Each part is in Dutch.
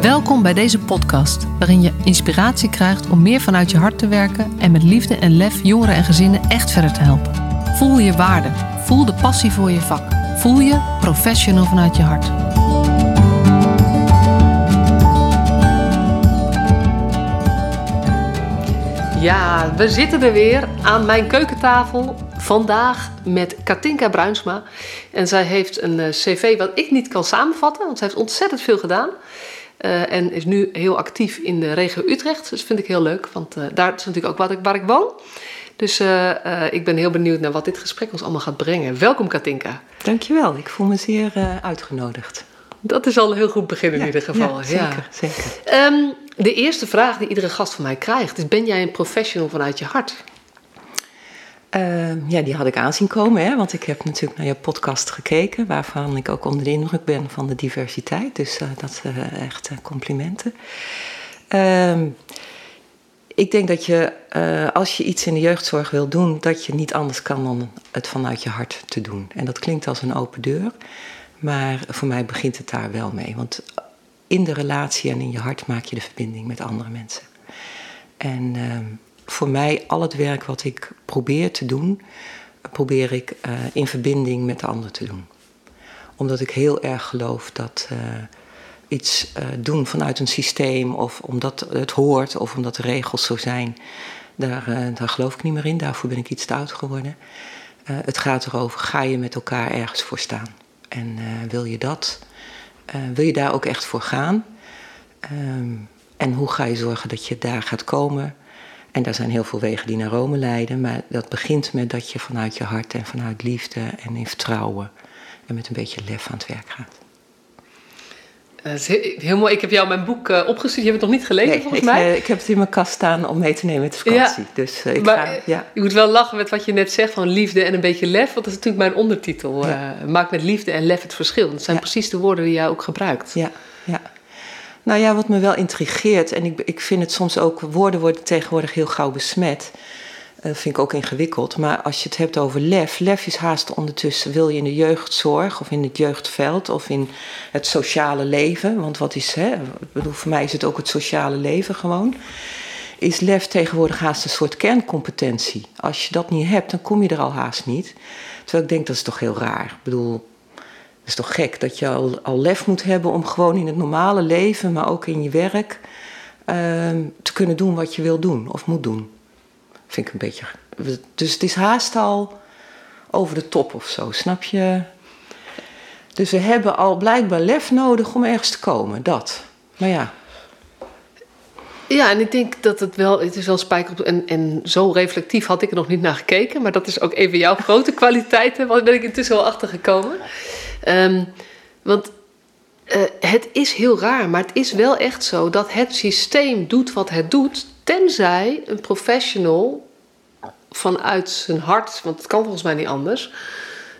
Welkom bij deze podcast, waarin je inspiratie krijgt om meer vanuit je hart te werken en met liefde en lef jongeren en gezinnen echt verder te helpen. Voel je waarde, voel de passie voor je vak, voel je professional vanuit je hart. Ja, we zitten er weer aan mijn keukentafel. Vandaag met Katinka Bruinsma. En zij heeft een eh, cv wat ik niet kan samenvatten, want zij heeft ontzettend veel gedaan. Uh, en is nu heel actief in de regio Utrecht. Dus dat vind ik heel leuk, want uh, daar is natuurlijk ook waar ik, waar ik woon. Dus uh, ik ben heel benieuwd naar wat dit gesprek ons allemaal gaat brengen. Welkom Katinka. Dankjewel, ik voel me zeer uitgenodigd. Dat is al een heel goed begin in ja, ieder geval. Ja, zeker. zeker. Um, de eerste vraag die iedere gast van mij krijgt is: Ben jij een professional vanuit je hart? Uh, ja, die had ik aanzien komen, hè, want ik heb natuurlijk naar je podcast gekeken, waarvan ik ook onder de indruk ben van de diversiteit. Dus uh, dat zijn uh, echt complimenten. Ehm, ik denk dat je, als je iets in de jeugdzorg wil doen, dat je niet anders kan dan het vanuit je hart te doen. En dat klinkt als een open deur, maar voor mij begint het daar wel mee. Want in de relatie en in je hart maak je de verbinding met andere mensen. En ehm, voor mij, al het werk wat ik probeer te doen, probeer ik uh, in verbinding met de ander te doen. Omdat ik heel erg geloof dat uh, iets uh, doen vanuit een systeem, of omdat het hoort, of omdat de regels zo zijn, daar, daar geloof ik niet meer in. Daarvoor ben ik iets te oud geworden. het gaat erover, ga je met elkaar ergens voor staan? En wil je dat? wil je daar ook echt voor gaan? Um, en hoe ga je zorgen dat je daar gaat komen? En daar zijn heel veel wegen die naar Rome leiden, maar dat begint met dat je vanuit je hart en vanuit liefde en in vertrouwen en met een beetje lef aan het werk gaat. Uh, heel mooi. Ik heb jou mijn boek uh, opgestuurd. Je hebt het nog niet gelezen, nee, volgens ik, mij. Uh, ik heb het in mijn kast staan om mee te nemen met de vakantie. Ja, dus, ik maar ga, ja. je moet wel lachen met wat je net zegt van liefde en een beetje lef. Want dat is natuurlijk mijn ondertitel. Ja. maak met liefde en lef het verschil. Dat zijn precies de woorden die jij ook gebruikt. Ja, ja. Nou ja, wat me wel intrigeert, en ik, ik vind het soms ook, woorden worden tegenwoordig heel gauw besmet. Uh, vind ik ook ingewikkeld. Maar als je het hebt over lef, lef is haast ondertussen, wil je in de jeugdzorg of in het jeugdveld of in het sociale leven, want wat is, hè, bedoel, voor mij is het ook het sociale leven gewoon, is lef tegenwoordig haast een soort kerncompetentie. Als je dat niet hebt, dan kom je er al haast niet. Terwijl ik denk, dat is toch heel raar. Ik bedoel, is toch gek dat je al, al, lef moet hebben om gewoon in het normale leven, maar ook in je werk, uh, te kunnen doen wat je wil doen of moet doen. Vind ik een beetje. Dus het is haast al over de top of zo, snap je? Dus we hebben al blijkbaar lef nodig om ergens te komen, dat. Maar ja. Ja, en ik denk dat het wel, het is wel spijker op. En, en zo reflectief had ik er nog niet naar gekeken, maar dat is ook even jouw grote kwaliteiten, want ben ik intussen wel achtergekomen. Um, want uh, het is heel raar, maar het is wel echt zo dat het systeem doet wat het doet, tenzij een professional vanuit zijn hart, want het kan volgens mij niet anders,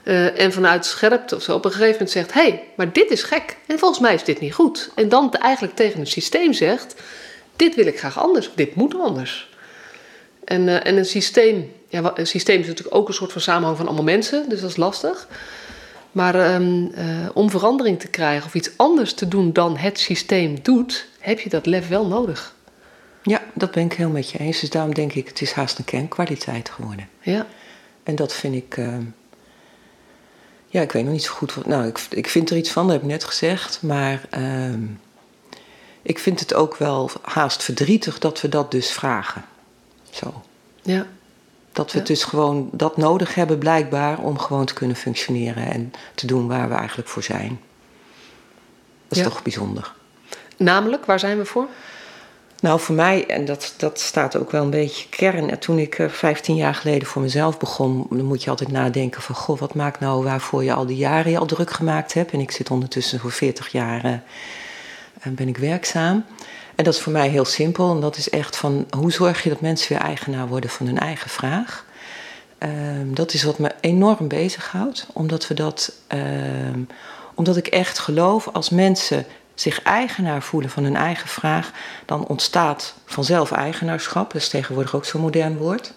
uh, en vanuit scherpte of zo op een gegeven moment zegt: hé, hey, maar dit is gek en volgens mij is dit niet goed. En dan eigenlijk tegen het systeem zegt: dit wil ik graag anders, dit moet anders. En, uh, en een systeem, ja, een systeem is natuurlijk ook een soort van samenhang van allemaal mensen, dus dat is lastig. Maar um, uh, om verandering te krijgen of iets anders te doen dan het systeem doet, heb je dat lef wel nodig. Ja, dat ben ik heel met je eens. Dus daarom denk ik, het is haast een kernkwaliteit geworden. Ja. En dat vind ik. Uh, ja, ik weet nog niet zo goed. Wat, nou, ik, ik vind er iets van, dat heb ik net gezegd. Maar uh, ik vind het ook wel haast verdrietig dat we dat dus vragen. Zo. Ja. Dat we ja. dus gewoon dat nodig hebben, blijkbaar, om gewoon te kunnen functioneren en te doen waar we eigenlijk voor zijn. Dat is ja. toch bijzonder. Namelijk, waar zijn we voor? Nou, voor mij, en dat, dat staat ook wel een beetje kern. Toen ik uh, 15 jaar geleden voor mezelf begon, dan moet je altijd nadenken van, goh, wat maakt nou waarvoor je al die jaren je al druk gemaakt hebt. En ik zit ondertussen voor 40 jaar uh, ben ik werkzaam. En dat is voor mij heel simpel. En dat is echt van hoe zorg je dat mensen weer eigenaar worden van hun eigen vraag. Um, dat is wat me enorm bezighoudt. Omdat we dat. Um, omdat ik echt geloof als mensen zich eigenaar voelen van hun eigen vraag, dan ontstaat vanzelf eigenaarschap. Dat is tegenwoordig ook zo'n modern woord.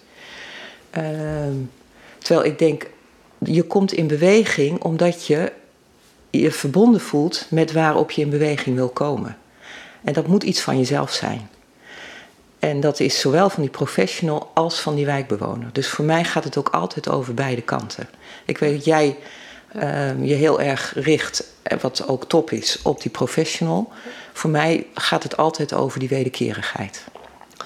Um, terwijl ik denk, je komt in beweging omdat je je verbonden voelt met waarop je in beweging wil komen. En dat moet iets van jezelf zijn. En dat is zowel van die professional als van die wijkbewoner. Dus voor mij gaat het ook altijd over beide kanten. Ik weet dat jij uh, je heel erg richt, wat ook top is, op die professional. Voor mij gaat het altijd over die wederkerigheid.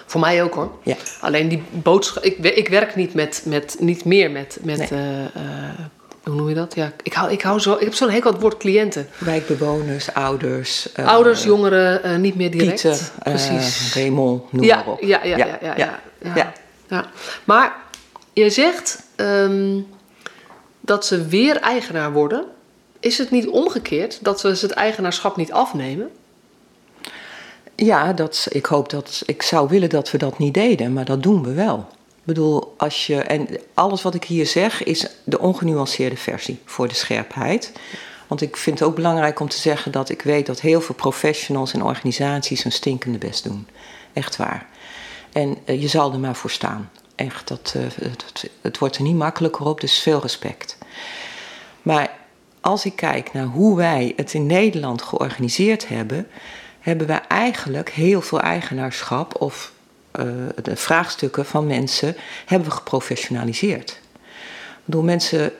Voor mij ook hoor. Ja. Alleen die boodschap. Ik, ik werk niet, met, met, niet meer met. met Nee. eh, eh, hoe noem je dat? Ja, ik, hou, ik, hou zo, ik heb zo'n hekel aan het woord cliënten. Wijkbewoners, ouders. eh, Ouders, jongeren, eh, niet meer direct. Eh, Precies. Raymond, noem ja, maar op. ja, ja, ja, ja, ja, ja. Maar je zegt ehm, dat ze weer eigenaar worden. Is het niet omgekeerd dat we ze het eigenaarschap niet afnemen? Ja, dat, ik hoop dat. Ik zou willen dat we dat niet deden, maar dat doen we wel. Ik bedoel, als je. En alles wat ik hier zeg is de ongenuanceerde versie voor de scherpheid. Want ik vind het ook belangrijk om te zeggen dat ik weet dat heel veel professionals en organisaties hun stinkende best doen. Echt waar. En eh, je zal er maar voor staan. Echt, dat, eh, het, wordt er niet makkelijker op, dus veel respect. Maar als ik kijk naar hoe wij het in Nederland georganiseerd hebben, hebben wij eigenlijk heel veel eigenaarschap of de vraagstukken van mensen hebben we geprofessionaliseerd. Ik bedoel, mensen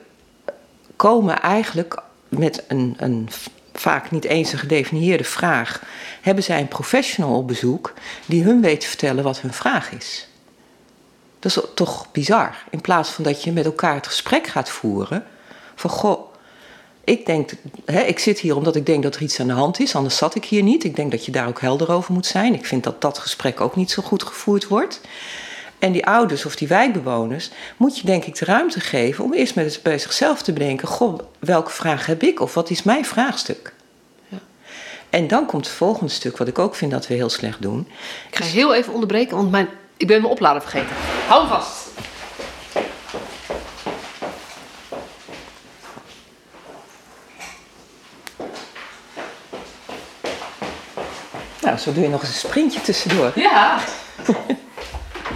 komen eigenlijk met een, een vaak niet eens een gedefinieerde vraag. Hebben zij een professional op bezoek die hun weet te vertellen wat hun vraag is? Dat is toch bizar. In plaats van dat je met elkaar het gesprek gaat voeren. Van goh, ik denk, hè, ik zit hier omdat ik denk dat er iets aan de hand is, anders zat ik hier niet. Ik denk dat je daar ook helder over moet zijn. Ik vind dat dat gesprek ook niet zo goed gevoerd wordt. En die ouders of die wijkbewoners moet je denk ik de ruimte geven om eerst met het bij zichzelf te bedenken: goh, welke vraag heb ik of wat is mijn vraagstuk? Ja. En dan komt het volgende stuk, wat ik ook vind dat we heel slecht doen. Ik ga heel even onderbreken, want mijn, ik ben mijn oplader vergeten. Hou vast. Nou, zo doe je nog eens een sprintje tussendoor. Ja.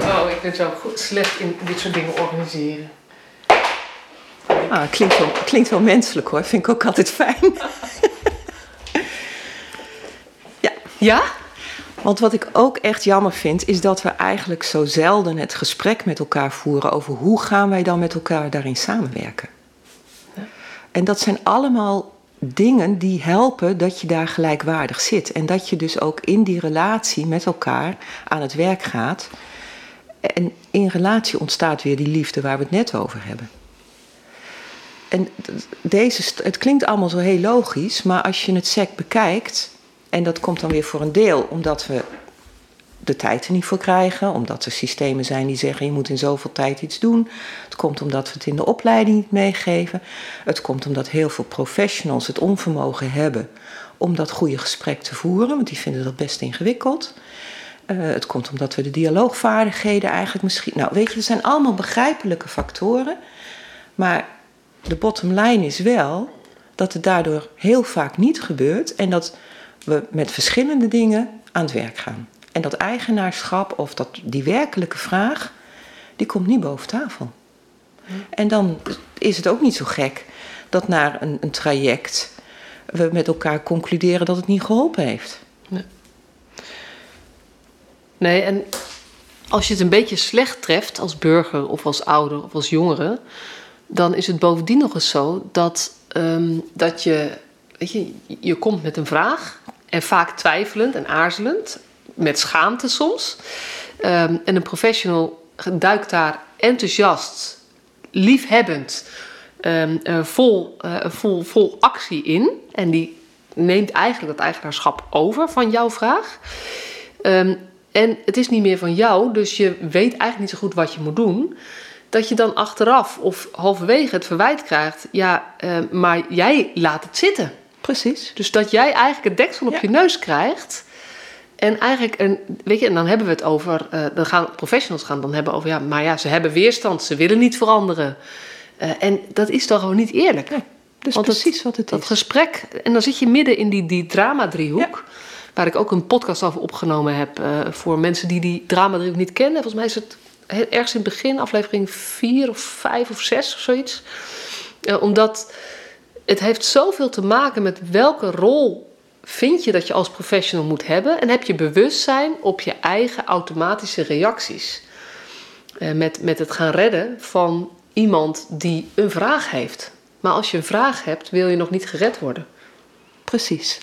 Oh, ik ben zo goed, slecht in dit soort dingen organiseren. Ah, klinkt, wel, klinkt wel menselijk hoor, vind ik ook altijd fijn. ja, Ja? Want wat ik ook echt jammer vind, is dat we eigenlijk zo zelden het gesprek met elkaar voeren over hoe gaan wij dan met elkaar daarin samenwerken. En dat zijn allemaal dingen die helpen dat je daar gelijkwaardig zit. En dat je dus ook in die relatie met elkaar aan het werk gaat. En in relatie ontstaat weer die liefde waar we het net over hebben. En deze, het klinkt allemaal zo heel logisch, maar als je het sec bekijkt, en dat komt dan weer voor een deel omdat we de tijd er niet voor krijgen, omdat er systemen zijn die zeggen je moet in zoveel tijd iets doen. Het komt omdat we het in de opleiding niet meegeven. Het komt omdat heel veel professionals het onvermogen hebben om dat goede gesprek te voeren, want die vinden dat best ingewikkeld. Eh, het komt omdat we de dialoogvaardigheden eigenlijk misschien. Nou, weet je, er zijn allemaal begrijpelijke factoren. Maar de bottom line is wel dat het daardoor heel vaak niet gebeurt en dat we met verschillende dingen aan het werk gaan. En dat eigenaarschap of dat, die werkelijke vraag, die komt niet boven tafel. En dan is het ook niet zo gek dat na een, een traject we met elkaar concluderen dat het niet geholpen heeft. Nee, en als je het een beetje slecht treft als burger of als ouder of als jongere, dan is het bovendien nog eens zo dat, ehm, dat je, weet je, je komt met een vraag en vaak twijfelend en aarzelend, met schaamte soms. Ehm, en een professional duikt daar enthousiast, liefhebbend, ehm, eh, vol, eh, vol, vol actie in. En die neemt eigenlijk dat eigenaarschap over van jouw vraag. Ehm, en het is niet meer van jou, dus je weet eigenlijk niet zo goed wat je moet doen. Dat je dan achteraf of halverwege het verwijt krijgt, ja, maar jij laat het zitten. Precies. Dus dat jij eigenlijk het deksel op Ja. je neus krijgt. En eigenlijk, een, weet je, en dan hebben we het over, eh, dan gaan professionals gaan dan hebben over, ja, maar ja, ze hebben weerstand, ze willen niet veranderen. Eh, en dat is dan gewoon niet eerlijk. Nee, dus Want het- precies wat het Dat is. gesprek, en dan zit je midden in die, die drama-driehoek. Waar ik ook een podcast over opgenomen heb eh, voor mensen die die drama-driehoek niet kennen. Volgens mij is het he- ergens in het begin, aflevering 4 of 5 of 6 of zoiets. Omdat het heeft zoveel te maken met welke rol vind je dat je als professional moet hebben? En heb je bewustzijn op je eigen automatische reacties? Uh, met, met het gaan redden van iemand die een vraag heeft. Maar als je een vraag hebt, wil je nog niet gered worden. Precies.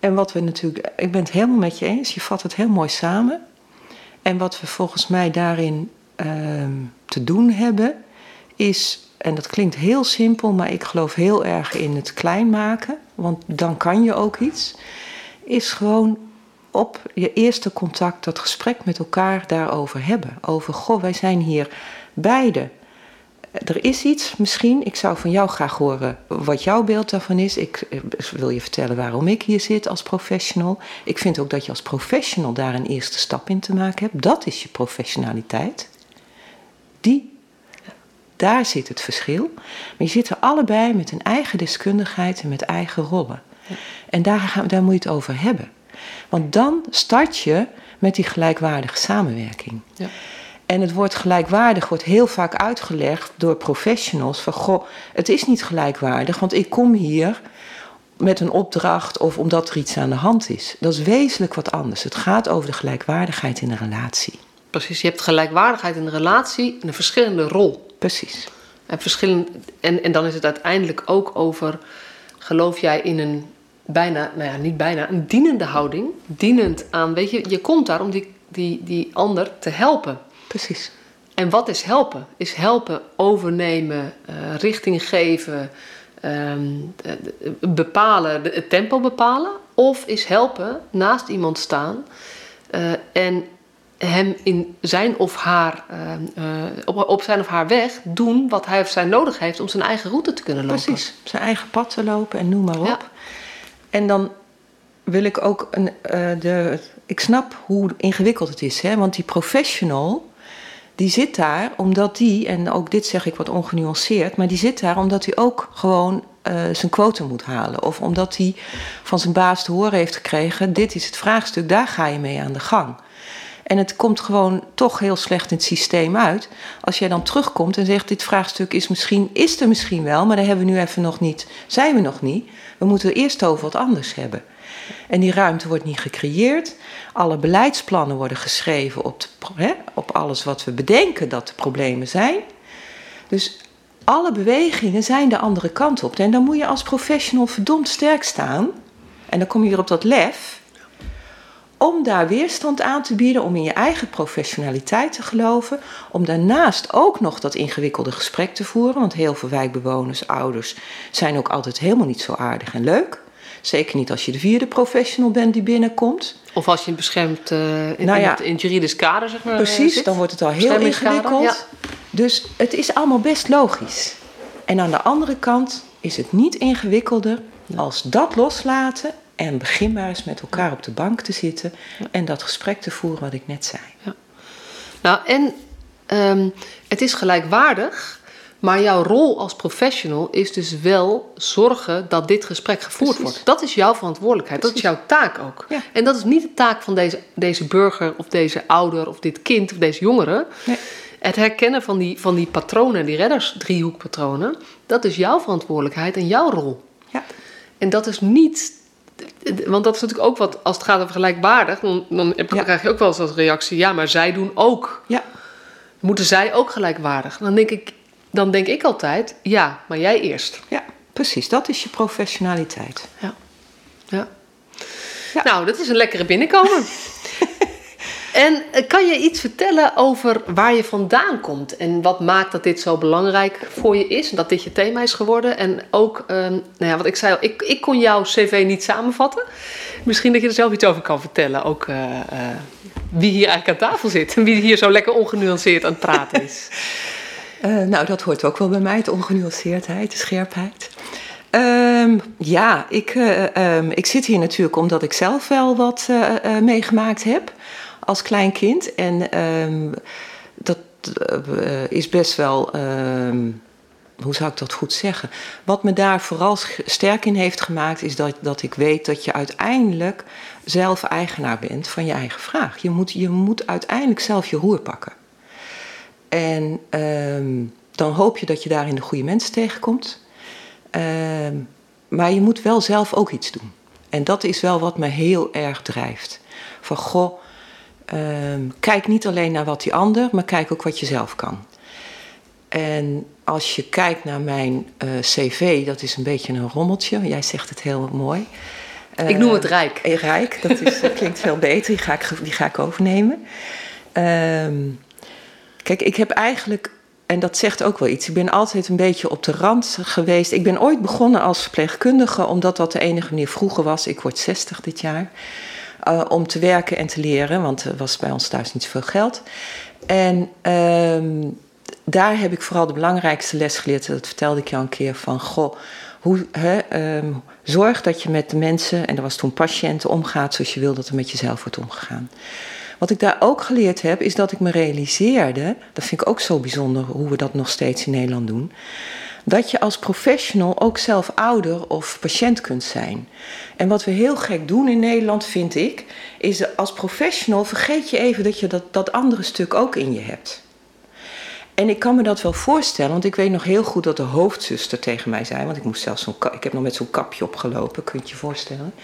En wat we natuurlijk, ik ben het helemaal met je eens, je vat het heel mooi samen. En wat we volgens mij daarin uh, te doen hebben, is, en dat klinkt heel simpel, maar ik geloof heel erg in het klein maken, want dan kan je ook iets, is gewoon op je eerste contact dat gesprek met elkaar daarover hebben. Over, goh, wij zijn hier beide er is iets misschien. Ik zou van jou graag horen wat jouw beeld daarvan is. Ik eh, wil je vertellen waarom ik hier zit als professional. Ik vind ook dat je als professional daar een eerste stap in te maken hebt. Dat is je professionaliteit. Die, daar zit het verschil. Maar je zit er allebei met een eigen deskundigheid en met eigen rollen. En daar, gaan, daar moet je het over hebben. Want dan start je met die gelijkwaardige samenwerking. Ja. En het wordt gelijkwaardig, wordt heel vaak uitgelegd door professionals van goh, het is niet gelijkwaardig, want ik kom hier met een opdracht of omdat er iets aan de hand is. Dat is wezenlijk wat anders. Het gaat over de gelijkwaardigheid in een relatie. Precies, je hebt gelijkwaardigheid in een relatie en een verschillende rol. Precies. En, verschillend, en, en dan is het uiteindelijk ook over, geloof jij in een bijna, nou ja, niet bijna, een dienende houding. Dienend aan, weet je, je komt daar om die, die, die ander te helpen. Precies. En wat is helpen? Is helpen overnemen, uh, richting geven, um, bepalen, het tempo bepalen? Of is helpen naast iemand staan uh, en hem in zijn of haar, uh, op, op, zijn of haar weg doen wat hij of zij nodig heeft om zijn eigen route te kunnen lopen? Precies, zijn eigen pad te lopen en noem maar op. Ja. En dan wil ik ook een. de, ik snap hoe ingewikkeld het is, hè? want die professional die zit daar omdat die, en ook dit zeg ik wat ongenuanceerd, maar die zit daar omdat hij ook gewoon uh, zijn quotum moet halen. Of omdat hij van zijn baas te horen heeft gekregen: dit is het vraagstuk, daar ga je mee aan de gang. En het komt gewoon toch heel slecht in het systeem uit. Als jij dan terugkomt en zegt: Dit vraagstuk is, misschien, is er misschien wel, maar daar hebben we nu even nog niet, zijn we nog niet. We moeten eerst over wat anders hebben. En die ruimte wordt niet gecreëerd. Alle beleidsplannen worden geschreven op, hè, op alles wat we bedenken dat de problemen zijn. Dus alle bewegingen zijn de andere kant op. En dan moet je als professional verdomd sterk staan. En dan kom je weer op dat lef. Om daar weerstand aan te bieden, om in je eigen professionaliteit te geloven. Om daarnaast ook nog dat ingewikkelde gesprek te voeren. Want heel veel wijkbewoners, ouders zijn ook altijd helemaal niet zo aardig en leuk. Zeker niet als je de vierde professional bent die binnenkomt. Of als je in beschermd uh, in, nou ja, in, het juridisch kader, zeg maar. Precies, zit. dan wordt het al heel ingewikkeld. Ja. Dus het is allemaal best logisch. En aan de andere kant is het niet ingewikkelder als dat loslaten en begin maar eens met elkaar op de bank te zitten en dat gesprek te voeren wat ik net zei. Ja. Nou, en um, het is gelijkwaardig maar jouw rol als professional is dus wel zorgen dat dit gesprek gevoerd wordt. Dat is jouw verantwoordelijkheid. Dat is jouw taak ook. En dat is niet de taak van deze, deze burger of deze ouder of dit kind of deze jongere. Nee. Het herkennen van die, van die patronen, die redders-driehoekpatronen, dat is jouw verantwoordelijkheid en jouw rol. Ja. En dat is niet. Want dat is natuurlijk ook wat, als het gaat over gelijkwaardig, dan, dan krijg je ook wel eens als reactie: ja, maar zij doen ook. Ja. Moeten zij ook gelijkwaardig? Dan denk ik, dan denk ik altijd, ja, maar jij eerst. Ja, precies. Dat is je professionaliteit. Ja. ja. Nou, dat is een lekkere binnenkomen. en eh, kan je iets vertellen over waar je vandaan komt? En wat maakt dat dit zo belangrijk voor je is? En dat dit je thema is geworden? En ook, um, nou ja, wat ik zei, ik, ik kon jouw cv niet samenvatten. Misschien dat je er zelf iets over kan vertellen. Ook uh, uh, wie hier eigenlijk aan tafel zit. En wie hier zo lekker ongenuanceerd aan het praten is. Nou, dat hoort ook wel bij mij, de ongenuanceerdheid, de scherpheid. Um, ja, ik, um, ik zit hier natuurlijk omdat ik zelf wel wat meegemaakt heb als klein kind. En um, dat is best wel, hoe zou ik dat goed zeggen? Wat me daar vooral sterk in heeft gemaakt, is dat, dat ik weet dat je uiteindelijk zelf eigenaar bent van je eigen vraag. Je moet, je moet uiteindelijk zelf je roer pakken. En um, dan hoop je dat je daarin de goede mensen tegenkomt. Maar je moet wel zelf ook iets doen. En dat is wel wat me heel erg drijft. Van goh, ehm, kijk niet alleen naar wat die ander, maar kijk ook wat je zelf kan. En als je kijkt naar mijn eh, cv, dat is een beetje een rommeltje. Jij zegt het heel mooi. ik noem het rijk. Uh, rijk, dat, is, dat klinkt veel beter. Die ga ik, die ga ik overnemen. Ehm, kijk, ik heb eigenlijk, en dat zegt ook wel iets, ik ben altijd een beetje op de rand geweest. Ik ben ooit begonnen als verpleegkundige, omdat dat de enige manier vroeger was. Ik word 60 dit jaar. Uh, om te werken en te leren, want er was bij ons thuis niet zoveel geld. En uh, daar heb ik vooral de belangrijkste les geleerd. Dat vertelde ik jou een keer van, goh, hoe, hè, um, zorg dat je met de mensen, en dat was toen patiënten, omgaat zoals je wil dat er met jezelf wordt omgegaan. Wat ik daar ook geleerd heb, is dat ik me realiseerde, dat vind ik ook zo bijzonder hoe we dat nog steeds in Nederland doen, dat je als professional ook zelf ouder of patiënt kunt zijn. En wat we heel gek doen in Nederland, vind ik, is als professional vergeet je even dat je dat, dat andere stuk ook in je hebt. En ik kan me dat wel voorstellen, want ik weet nog heel goed dat de hoofdzuster tegen mij zei, want ik moest zelfs zo'n ik heb nog met zo'n kapje opgelopen, kun je je voorstellen.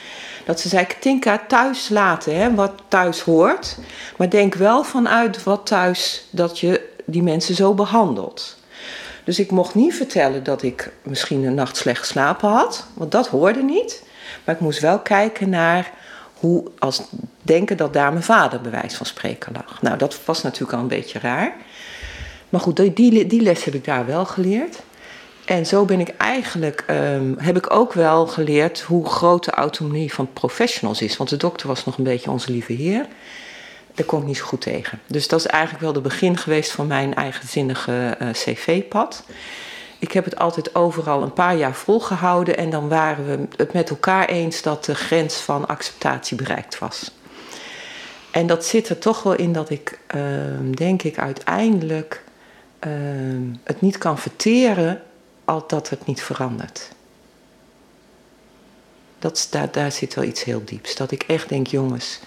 Dat ze zei: Tinka, thuis laten, hè, wat thuis hoort, maar denk wel vanuit wat thuis dat je die mensen zo behandelt. Dus ik mocht niet vertellen dat ik misschien een nacht slecht geslapen had, want dat hoorde niet. Maar ik moest wel kijken naar hoe, als denken dat daar mijn vader bewijs van spreken lag. Nou, dat was natuurlijk al een beetje raar. Maar goed, die, die les heb ik daar wel geleerd. En zo ben ik eigenlijk, um, heb ik ook wel geleerd hoe groot de autonomie van professionals is. Want de dokter was nog een beetje onze lieve heer. Daar kom ik niet zo goed tegen. Dus dat is eigenlijk wel de begin geweest van mijn eigenzinnige uh, cv-pad. Ik heb het altijd overal een paar jaar volgehouden en dan waren we het met elkaar eens dat de grens van acceptatie bereikt was. En dat zit er toch wel in dat ik, uh, denk ik, uiteindelijk uh, het niet kan verteren al dat het niet verandert. Dat, daar, daar zit wel iets heel dieps. Dat ik echt denk, jongens,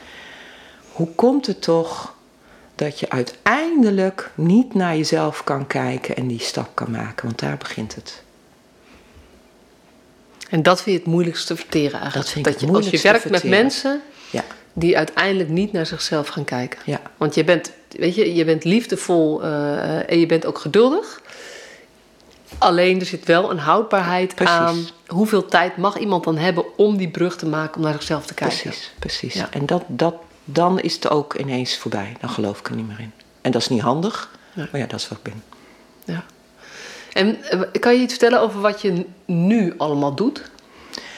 hoe komt het toch dat je uiteindelijk niet naar jezelf kan kijken en die stap kan maken? Want daar begint het. En dat vind je het moeilijkste te verteren eigenlijk. Dat vind dat ik je, als je werkt met mensen Ja, die uiteindelijk niet naar zichzelf gaan kijken. ja, Want je bent, weet je, je bent liefdevol eh, en je bent ook geduldig. Alleen er zit wel een houdbaarheid Precies. aan hoeveel tijd mag iemand dan hebben om die brug te maken om naar zichzelf te kijken. precies. precies. Ja. En dat, dat, dan is het ook ineens voorbij. Dan geloof ik er niet meer in. En dat is niet handig, maar ja, dat is wat ik ben. Ja. En eh, kan je iets vertellen over wat je nu allemaal doet?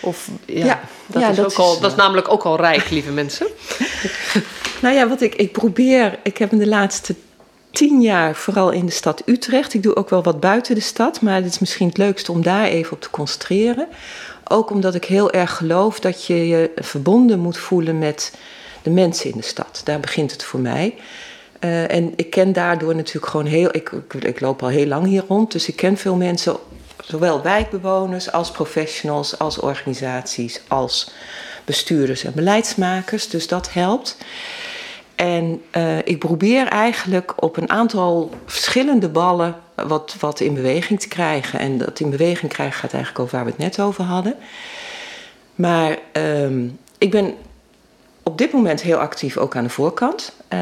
Of ja, Ja, dat, ja, is, dat ook is, al, dat is namelijk ook al rijk, lieve mensen. Nou ja, wat ik, ik probeer, ik heb in de laatste tien jaar vooral in de stad Utrecht. Ik doe ook wel wat buiten de stad, maar het is misschien het leukste om daar even op te concentreren. Ook omdat ik heel erg geloof dat je je verbonden moet voelen met de mensen in de stad. Daar begint het voor mij. Eh, en ik ken daardoor natuurlijk gewoon heel. Ik, ik, ik loop al heel lang hier rond, dus ik ken veel mensen, zowel wijkbewoners als professionals, als organisaties, als bestuurders en beleidsmakers. Dus dat helpt. En eh, ik probeer eigenlijk op een aantal verschillende ballen wat, wat in beweging te krijgen. En dat in beweging krijgen gaat eigenlijk over waar we het net over hadden. Maar ehm, ik ben op dit moment heel actief ook aan de voorkant eh,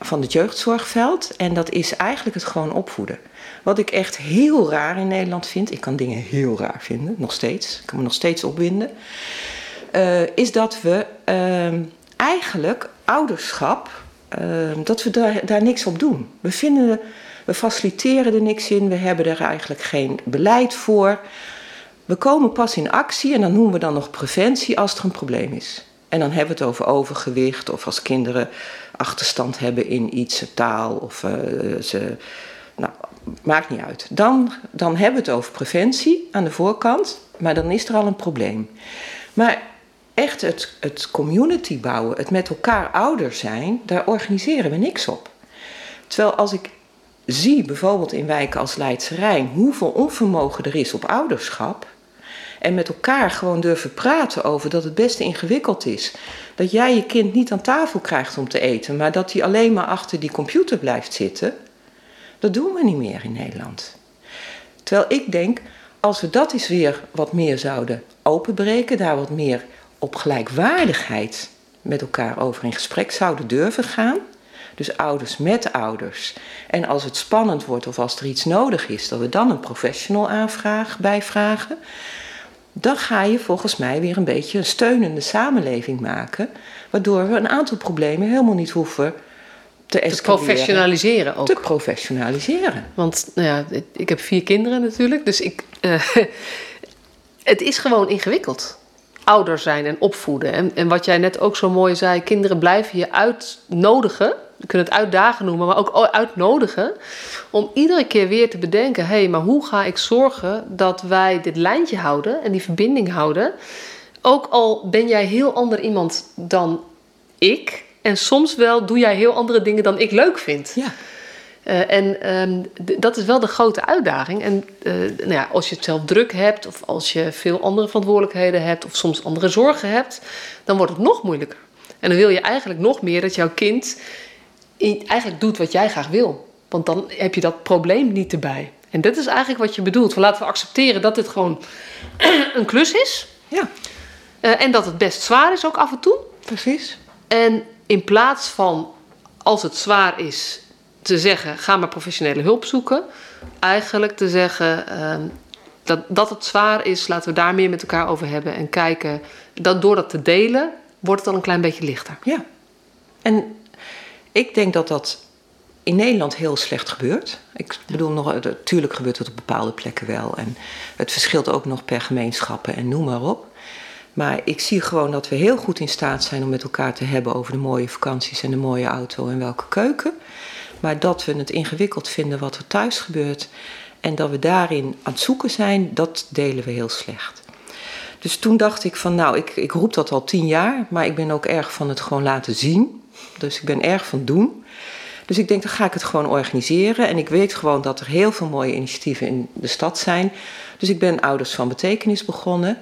van het jeugdzorgveld. En dat is eigenlijk het gewoon opvoeden. Wat ik echt heel raar in Nederland vind, ik kan dingen heel raar vinden, nog steeds, ik kan me nog steeds opwinden, eh, is dat we ehm, eigenlijk ouderschap, ehm, dat we daar, daar niks op doen. We vinden, we faciliteren er niks in, we hebben er eigenlijk geen beleid voor. We komen pas in actie en dan noemen we dan nog preventie als er een probleem is. En dan hebben we het over overgewicht of als kinderen achterstand hebben in iets, taal of eh, ze. Nou, maakt niet uit. Dan, dan hebben we het over preventie aan de voorkant, maar dan is er al een probleem. Maar echt het, het community bouwen, het met elkaar ouder zijn, daar organiseren we niks op. Terwijl als ik zie, bijvoorbeeld in wijken als Leidse Rijn, hoeveel onvermogen er is op ouderschap. En met elkaar gewoon durven praten over dat het best ingewikkeld is. Dat jij je kind niet aan tafel krijgt om te eten, maar dat hij alleen maar achter die computer blijft zitten. Dat doen we niet meer in Nederland. Terwijl ik denk, als we dat eens weer wat meer zouden openbreken, daar wat meer op gelijkwaardigheid met elkaar over in gesprek zouden durven gaan. Dus ouders met ouders. En als het spannend wordt of als er iets nodig is, dat we dan een professional aanvraag, bijvragen. Dan ga je volgens mij weer een beetje een steunende samenleving maken. Waardoor we een aantal problemen helemaal niet hoeven te. Te professionaliseren ook. Te professionaliseren. Want nou ja, ik heb vier kinderen natuurlijk. Dus ik, uh, het is gewoon ingewikkeld ouder zijn en opvoeden. En, en wat jij net ook zo mooi zei, kinderen blijven je uitnodigen. Je kunt het uitdagen noemen, maar ook uitnodigen. Om iedere keer weer te bedenken: hé, hey, maar hoe ga ik zorgen dat wij dit lijntje houden en die verbinding houden? Ook al ben jij heel ander iemand dan ik. En soms wel doe jij heel andere dingen dan ik leuk vind. Ja. Uh, en um, dat is wel de grote uitdaging. En uh, nou ja, als je het zelf druk hebt, of als je veel andere verantwoordelijkheden hebt, of soms andere zorgen hebt, dan wordt het nog moeilijker. En dan wil je eigenlijk nog meer dat jouw kind eigenlijk doet wat jij graag wil. Want dan heb je dat probleem niet erbij. En dat is eigenlijk wat je bedoelt. Van laten we accepteren dat dit gewoon een klus is. Ja. Uh, en dat het best zwaar is ook af en toe. Precies. En in plaats van als het zwaar is, te zeggen: ga maar professionele hulp zoeken. Eigenlijk te zeggen uh, dat, dat het zwaar is, laten we daar meer met elkaar over hebben en kijken. Dat door dat te delen, wordt het dan een klein beetje lichter. Ja. En ik denk dat dat in Nederland heel slecht gebeurt. Ik bedoel, nog, natuurlijk gebeurt het op bepaalde plekken wel. En het verschilt ook nog per gemeenschappen en noem maar op. Maar ik zie gewoon dat we heel goed in staat zijn om met elkaar te hebben over de mooie vakanties en de mooie auto en welke keuken. Maar dat we het ingewikkeld vinden wat er thuis gebeurt en dat we daarin aan het zoeken zijn, dat delen we heel slecht. Dus toen dacht ik van nou, ik, ik roep dat al tien jaar, maar ik ben ook erg van het gewoon laten zien. Dus ik ben erg van doen. Dus ik denk, dan ga ik het gewoon organiseren. En ik weet gewoon dat er heel veel mooie initiatieven in de stad zijn. Dus ik ben Ouders van Betekenis begonnen.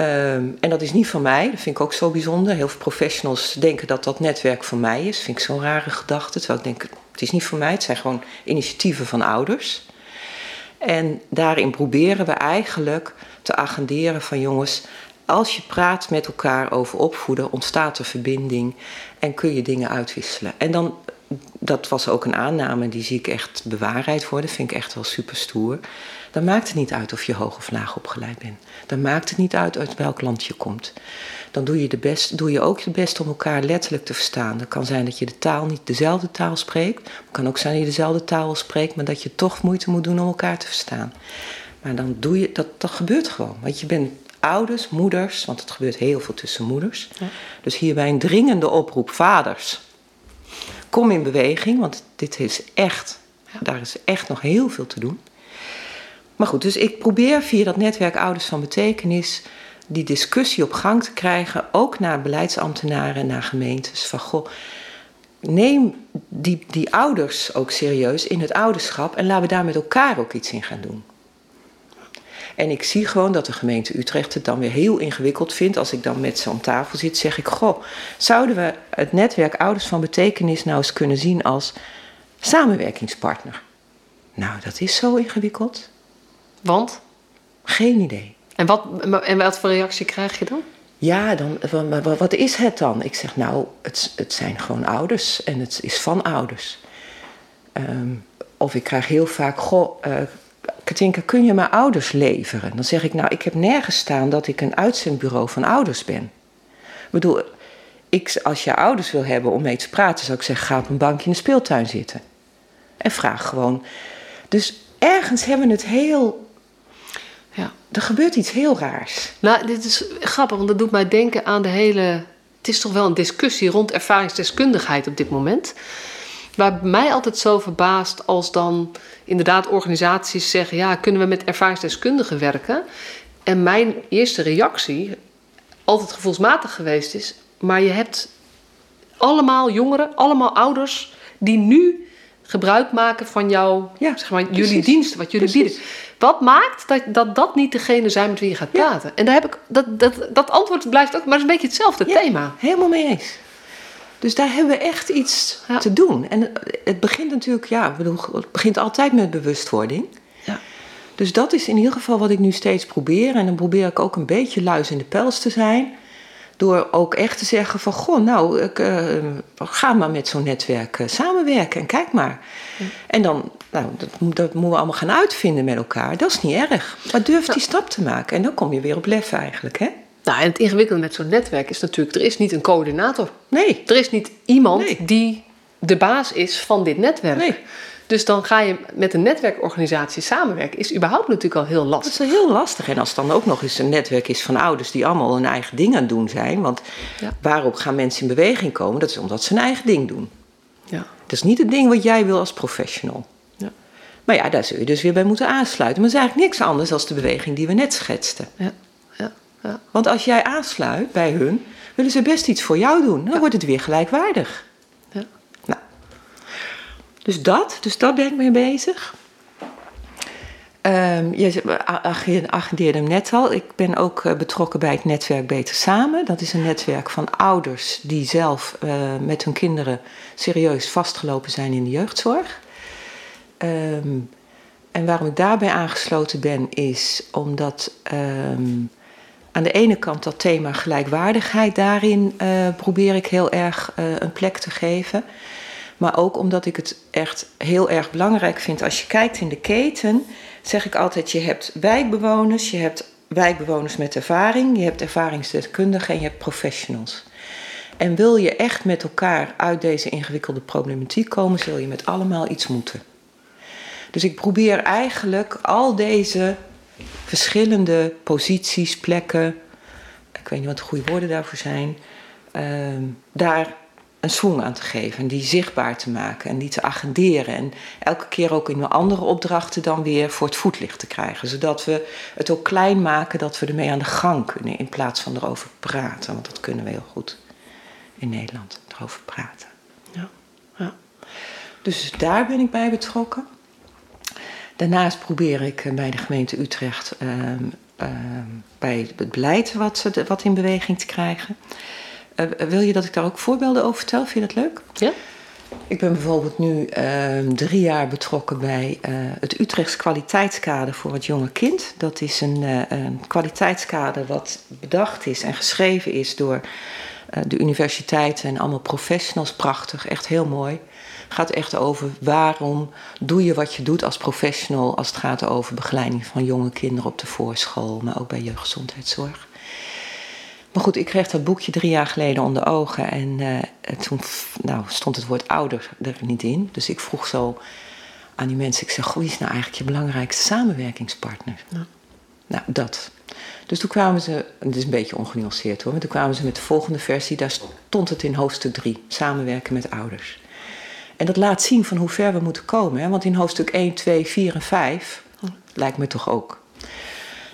Um, en dat is niet van mij, dat vind ik ook zo bijzonder. Heel veel professionals denken dat dat netwerk van mij is. Vind ik zo'n rare gedachte. Terwijl ik denk, het is niet voor mij, het zijn gewoon initiatieven van ouders. En daarin proberen we eigenlijk te agenderen van jongens, als je praat met elkaar over opvoeden, ontstaat er verbinding en kun je dingen uitwisselen. En dan, dat was ook een aanname, die zie ik echt bewaarheid worden, vind ik echt wel super stoer. Dan maakt het niet uit of je hoog of laag opgeleid bent. Dan maakt het niet uit uit welk land je komt dan doe je, de best, doe je ook je best om elkaar letterlijk te verstaan. Het kan zijn dat je de taal niet dezelfde taal spreekt. Het kan ook zijn dat je dezelfde taal spreekt, maar dat je toch moeite moet doen om elkaar te verstaan. Maar dan doe je dat, dat gebeurt gewoon. Want je bent ouders, moeders, want het gebeurt heel veel tussen moeders. Ja. Dus hierbij een dringende oproep, vaders. Kom in beweging, want dit is echt, ja. daar is echt nog heel veel te doen. Maar goed, dus ik probeer via dat netwerk Ouders van Betekenis die discussie op gang te krijgen, ook naar beleidsambtenaren en naar gemeentes. Van goh, neem die, die ouders ook serieus in het ouderschap en laten we daar met elkaar ook iets in gaan doen. En ik zie gewoon dat de gemeente Utrecht het dan weer heel ingewikkeld vindt. Als ik dan met ze om tafel zit, zeg ik: Goh, zouden we het netwerk Ouders van Betekenis nou eens kunnen zien als samenwerkingspartner? Nou, dat is zo ingewikkeld. Want? Geen idee. En wat, en wat voor reactie krijg je dan? Ja, dan, wat, wat is het dan? Ik zeg, nou, het, het zijn gewoon ouders en het is van ouders. Um, of ik krijg heel vaak, goh, uh, Katinka, kun je mijn ouders leveren? Dan zeg ik, nou, ik heb nergens staan dat ik een uitzendbureau van ouders ben. Ik bedoel, ik, als je ouders wil hebben om mee te praten, zou ik zeggen, ga op een bankje in de speeltuin zitten. En vraag gewoon. Dus ergens hebben we het heel ja. Er gebeurt iets heel raars. Nou, dit is grappig, want dat doet mij denken aan de hele. Het is toch wel een discussie rond ervaringsdeskundigheid op dit moment. Waar mij altijd zo verbaast als dan inderdaad organisaties zeggen: ja, kunnen we met ervaringsdeskundigen werken? En mijn eerste reactie, altijd gevoelsmatig geweest is: maar je hebt allemaal jongeren, allemaal ouders die nu gebruik maken van jouw, ja, zeg maar, jullie diensten, wat jullie bieden. Wat maakt dat, dat dat niet degene zijn met wie je gaat praten? En daar heb ik, dat, dat, dat antwoord blijft ook, maar het is een beetje hetzelfde ja, thema. Helemaal mee eens. Dus daar hebben we echt iets te doen. En het begint natuurlijk, ja, bedoel, het begint altijd met bewustwording. Ja. Dus dat is in ieder geval wat ik nu steeds probeer. En dan probeer ik ook een beetje luis in de pels te zijn. Door ook echt te zeggen van, goh, nou, ik, uh, ga maar met zo'n netwerk uh, samenwerken en kijk maar. En dan, nou, dat, dat, moeten we allemaal gaan uitvinden met elkaar. Dat is niet erg. Maar durf die stap te maken. En dan kom je weer op lef eigenlijk, hè? Nou, en het ingewikkelde met zo'n netwerk is natuurlijk, er is niet een coördinator. Nee. Er is niet iemand die de baas is van dit netwerk. Nee. Dus dan ga je met een netwerkorganisatie samenwerken. Is überhaupt natuurlijk al heel lastig. Dat is heel lastig. En als het dan ook nog eens een netwerk is van ouders die allemaal hun eigen ding aan het doen zijn. Want Ja. waarop gaan mensen in beweging komen? Dat is omdat ze hun eigen ding doen. Ja. Dat is niet het ding wat jij wil als professional. Ja. Maar ja, daar zul je dus weer bij moeten aansluiten. Maar het is eigenlijk niks anders dan de beweging die we net schetsten. Ja. Ja. Want als jij aansluit bij hun, willen ze best iets voor jou doen. Dan wordt het weer gelijkwaardig. Ja. Nou, dus dat, dus dat ben ik mee bezig. Ehm, je ag- agendeerde hem net al. Ik ben ook eh, betrokken bij het netwerk Beter Samen. Dat is een netwerk van ouders die zelf eh, met hun kinderen serieus vastgelopen zijn in de jeugdzorg. Ehm, en waarom ik daarbij aangesloten ben, is omdat ehm, aan de ene kant dat thema gelijkwaardigheid, daarin eh, probeer ik heel erg eh, een plek te geven. Maar ook omdat ik het echt heel erg belangrijk vind. Als je kijkt in de keten, zeg ik altijd: je hebt wijkbewoners, je hebt wijkbewoners met ervaring, je hebt ervaringsdeskundigen en je hebt professionals. En wil je echt met elkaar uit deze ingewikkelde problematiek komen, zul je met allemaal iets moeten. Dus ik probeer eigenlijk al deze verschillende posities, plekken, ik weet niet wat de goede woorden daarvoor zijn, ehm, daar een swing aan te geven en die zichtbaar te maken en die te agenderen. En elke keer ook in andere opdrachten dan weer voor het voetlicht te krijgen. Zodat we het ook klein maken dat we ermee aan de gang kunnen in plaats van erover praten. Want dat kunnen we heel goed in Nederland, erover praten. Ja. Ja. Dus daar ben ik bij betrokken. Daarnaast probeer ik eh, bij de gemeente Utrecht ehm, ehm, bij het beleid wat, ze- wat in beweging te krijgen. Eh, wil je dat ik daar ook voorbeelden over vertel? Vind je dat leuk? Ja? Ik ben bijvoorbeeld nu ehm, drie jaar betrokken bij eh, het Utrechts kwaliteitskader voor het jonge kind. Dat is een, een kwaliteitskader wat bedacht is en geschreven is door de universiteiten en allemaal professionals. Prachtig, echt heel mooi. Gaat echt over waarom doe je wat je doet als professional als het gaat over begeleiding van jonge kinderen op de voorschool, maar ook bij jeugdgezondheidszorg. Maar goed, ik kreeg dat boekje drie jaar geleden onder ogen. En eh, toen nou, stond het woord ouder er niet in. Dus ik vroeg zo aan die mensen. Ik zeg, wie is nou eigenlijk je belangrijkste samenwerkingspartner? Ja. Nou, dat. Dus toen kwamen ze, het is een beetje ongenuanceerd hoor. Maar toen kwamen ze met de volgende versie. Daar stond het in hoofdstuk 3. Samenwerken met ouders. En dat laat zien van hoe ver we moeten komen. Hè? Want in hoofdstuk 1, 2, 4 en 5 lijkt me toch ook.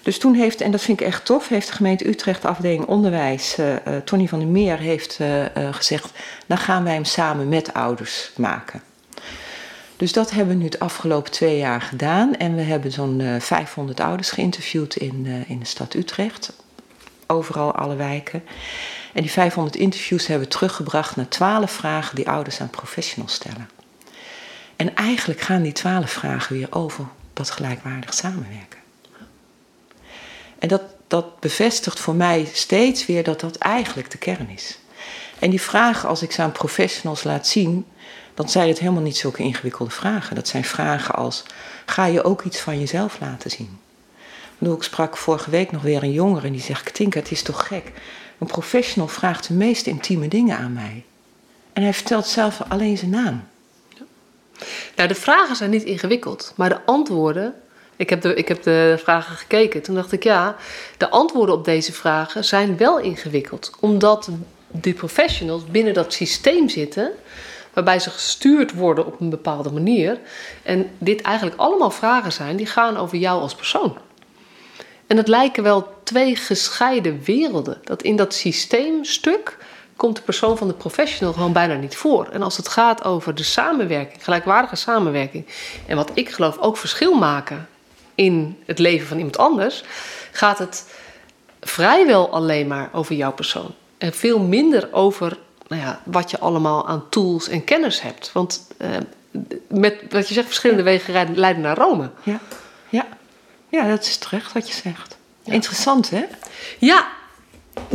Dus toen heeft, en dat vind ik echt tof, heeft de gemeente Utrecht afdeling onderwijs, eh eh, Tony van der Meer, heeft eh, gezegd, dan gaan wij hem samen met ouders maken. Dus dat hebben we nu het afgelopen twee jaar gedaan. En we hebben zo'n eh, 500 ouders geïnterviewd in, in de stad Utrecht. Overal, alle wijken. En die 500 interviews hebben we teruggebracht naar 12 vragen die ouders aan professionals stellen. En eigenlijk gaan die 12 vragen weer over dat gelijkwaardig samenwerken. En dat, dat bevestigt voor mij steeds weer dat dat eigenlijk de kern is. En die vragen, als ik ze aan professionals laat zien, dan zijn het helemaal niet zulke ingewikkelde vragen. Dat zijn vragen als: ga je ook iets van jezelf laten zien? Ik, ik sprak vorige week nog weer een jongere en die zegt: Tinka, het is toch gek? Een professional vraagt de meest intieme dingen aan mij. En hij vertelt zelf alleen zijn naam. Nou, de vragen zijn niet ingewikkeld, maar de antwoorden. Ik heb, de, ik heb de vragen gekeken. Toen dacht ik, ja, de antwoorden op deze vragen zijn wel ingewikkeld. Omdat die professionals binnen dat systeem zitten, waarbij ze gestuurd worden op een bepaalde manier. En dit eigenlijk allemaal vragen zijn die gaan over jou als persoon. En het lijken wel twee gescheiden werelden. Dat in dat systeemstuk komt de persoon van de professional gewoon bijna niet voor. En als het gaat over de samenwerking, gelijkwaardige samenwerking, en wat ik geloof ook verschil maken in het leven van iemand anders, gaat het vrijwel alleen maar over jouw persoon. En veel minder over nou ja, wat je allemaal aan tools en kennis hebt. Want eh, met wat je zegt, verschillende wegen leiden naar Rome. Ja, ja. ja dat is terecht wat je zegt. Interessant, hè? Ja,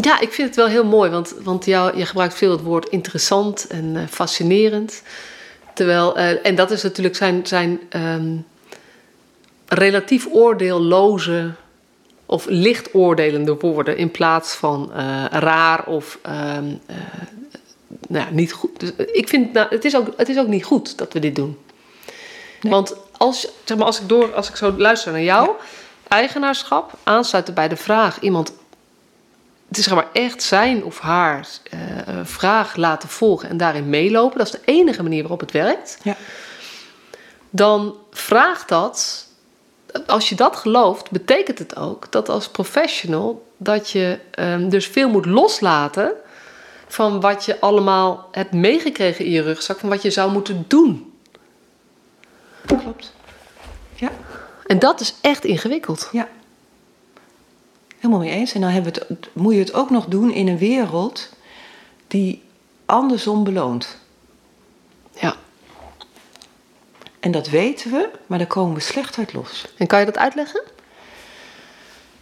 Ja, ik vind het wel heel mooi, want, want jou, je gebruikt veel het woord interessant en uh, fascinerend. Terwijl, uh, en dat is natuurlijk zijn, zijn um, relatief oordeelloze of licht oordelende woorden in plaats van uh, raar of um, nou, niet goed. Dus ik vind, nou, het, is ook, het is ook niet goed dat we dit doen. Nee. Want als, zeg maar, als, ik door, als ik zo luister naar jou, ja. Eigenaarschap, aansluiten bij de vraag, iemand het is zeg maar echt zijn of haar uh, vraag laten volgen en daarin meelopen. Dat is de enige manier waarop het werkt. Ja. Dan vraagt dat, als je dat gelooft, betekent het ook dat als professional dat je um, dus veel moet loslaten van wat je allemaal hebt meegekregen in je rugzak, van wat je zou moeten doen. Klopt. Ja. En dat is echt ingewikkeld. Ja. Helemaal mee eens. En dan hebben we het, moet je het ook nog doen in een wereld die andersom beloont. Ja. En dat weten we, maar daar komen we slecht uit los. En kan je dat uitleggen?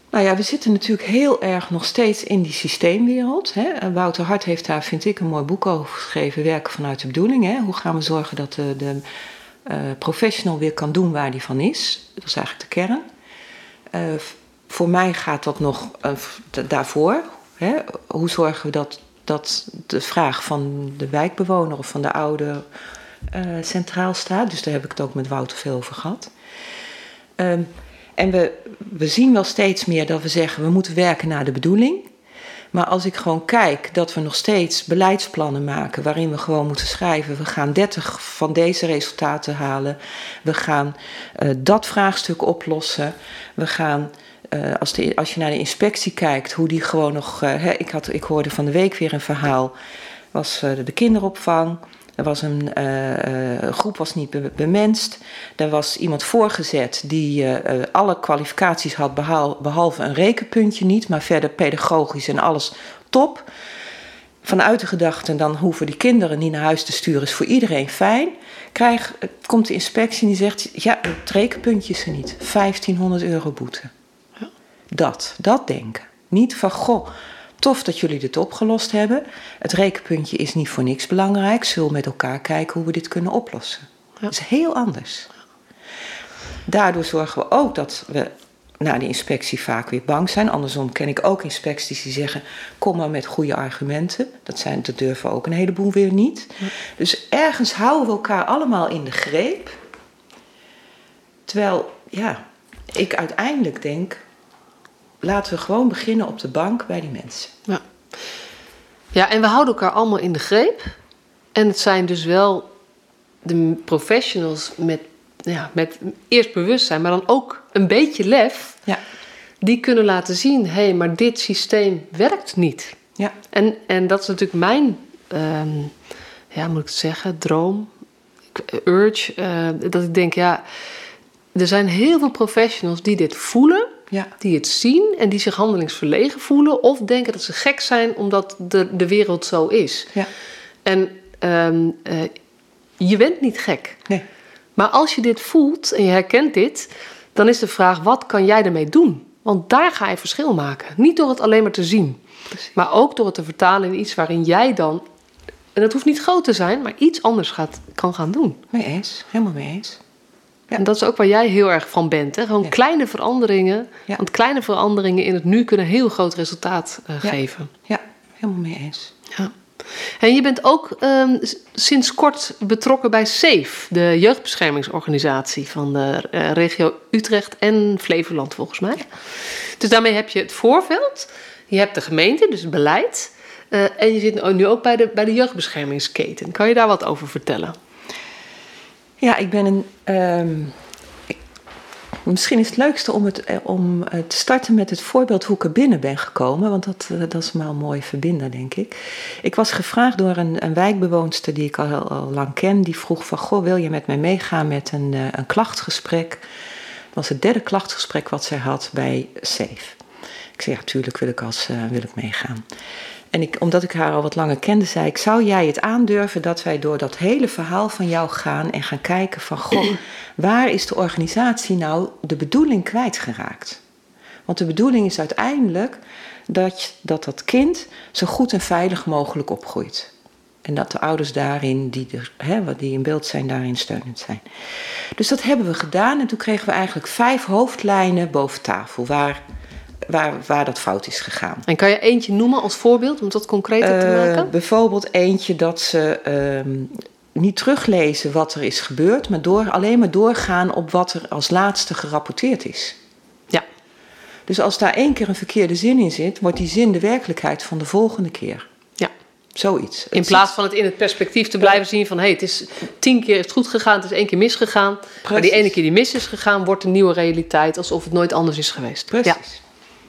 Nou ja, we zitten natuurlijk heel erg nog steeds in die systeemwereld. Hè. Wouter Hart heeft daar, vind ik, een mooi boek over geschreven. Werken vanuit de bedoeling. Hè. Hoe gaan we zorgen dat de, de uh, professional weer kan doen waar die van is. Dat is eigenlijk de kern. Uh, voor mij gaat dat nog uh, daarvoor. Hè? Hoe zorgen we dat, dat de vraag van de wijkbewoner of van de ouder centraal staat? Dus daar heb ik het ook met Wouter veel over gehad. Um, en we, we zien wel steeds meer dat we zeggen we moeten werken naar de bedoeling. Maar als ik gewoon kijk dat we nog steeds beleidsplannen maken waarin we gewoon moeten schrijven: we gaan 30 van deze resultaten halen, we gaan uh, dat vraagstuk oplossen, we gaan uh, als, de, als je naar de inspectie kijkt, hoe die gewoon nog. Hè, ik, had, ik hoorde van de week weer een verhaal. Was de kinderopvang. Er was een groep was niet be bemenst. Er was iemand voorgezet die alle kwalificaties had, behal, behalve een rekenpuntje niet, maar verder pedagogisch en alles top. Vanuit de gedachte, dan hoeven die kinderen niet naar huis te sturen, is voor iedereen fijn. Krijg, komt de inspectie en die zegt: Ja, het rekenpuntje is er niet. 1500 euro boete. Dat, dat denken. Niet van, goh, tof dat jullie dit opgelost hebben. Het rekenpuntje is niet voor niks belangrijk. Zullen we met elkaar kijken hoe we dit kunnen oplossen. Ja. Dat is heel anders. Daardoor zorgen we ook dat we na de inspectie vaak weer bang zijn. Andersom ken ik ook inspecties die zeggen: kom maar met goede argumenten. Dat, zijn, dat durven ook een heleboel weer niet. Ja. Dus ergens houden we elkaar allemaal in de greep. Terwijl, ja, ik uiteindelijk denk: laten we gewoon beginnen op de bank bij die mensen. Ja. ja, en we houden elkaar allemaal in de greep. En het zijn dus wel de professionals met, ja, met eerst bewustzijn, maar dan ook een beetje lef. Ja. Die kunnen laten zien, hé, hey, maar dit systeem werkt niet. Ja. En, en dat is natuurlijk mijn, um, ja, moet ik het zeggen, droom, urge. Uh, dat ik denk, ja, er zijn heel veel professionals die dit voelen ja. Die het zien en die zich handelingsverlegen voelen. Of denken dat ze gek zijn omdat de, de wereld zo is. Ja. En um, uh, je bent niet gek. Nee. Maar als je dit voelt en je herkent dit, dan is de vraag: wat kan jij ermee doen? Want daar ga je verschil maken. Niet door het alleen maar te zien, Precies. maar ook door het te vertalen in iets waarin jij dan, en dat hoeft niet groot te zijn, maar iets anders gaat, kan gaan doen. Mee eens, helemaal mee eens. Ja. En dat is ook waar jij heel erg van bent. Hè? Gewoon ja. kleine veranderingen. Ja. Want kleine veranderingen in het nu kunnen heel groot resultaat uh, geven. Ja, helemaal mee eens. Ja. En je bent ook um, sinds kort betrokken bij SAFE, de jeugdbeschermingsorganisatie van de uh, regio Utrecht en Flevoland, volgens mij. Dus daarmee heb je het voorveld, je hebt de gemeente, dus het beleid. Uh, en je zit nu ook bij de, bij de jeugdbeschermingsketen. Kan je daar wat over vertellen? Ja, ik ben een. Ik, misschien is het leukste om, het, om te starten met het voorbeeld hoe ik er binnen ben gekomen. Want dat, dat is maar mooi verbinder, denk ik. Ik was gevraagd door een, een wijkbewoonster die ik al, al, lang ken. Die vroeg van, goh, wil je met mij meegaan met een, een klachtgesprek? Dat was het derde klachtgesprek wat zij had bij SAFE. Ik zei, ja, tuurlijk wil ik, als, uh, wil ik meegaan. En ik, omdat ik haar al wat langer kende, zei ik: Zou jij het aandurven dat wij door dat hele verhaal van jou gaan en gaan kijken van: Goh, waar is de organisatie nou de bedoeling kwijtgeraakt? Want de bedoeling is uiteindelijk dat, dat dat kind zo goed en veilig mogelijk opgroeit. En dat de ouders daarin, die, er, hè, die in beeld zijn, daarin steunend zijn. Dus dat hebben we gedaan. En toen kregen we eigenlijk vijf hoofdlijnen boven tafel waar, waar, waar dat fout is gegaan. En kan je eentje noemen als voorbeeld om dat concreter te Eh, maken? bijvoorbeeld eentje dat ze ehm, niet teruglezen wat er is gebeurd, maar door, alleen maar doorgaan op wat er als laatste gerapporteerd is. Ja. Dus als daar één keer een verkeerde zin in zit, wordt die zin de werkelijkheid van de volgende keer. Ja. Zoiets. In plaats van het in het perspectief te blijven zien van... hé, het is tien keer is het goed gegaan, het is één keer misgegaan. Maar die Precies. ene keer die mis is gegaan, wordt een nieuwe realiteit... alsof het nooit anders is geweest. Precies. Ja.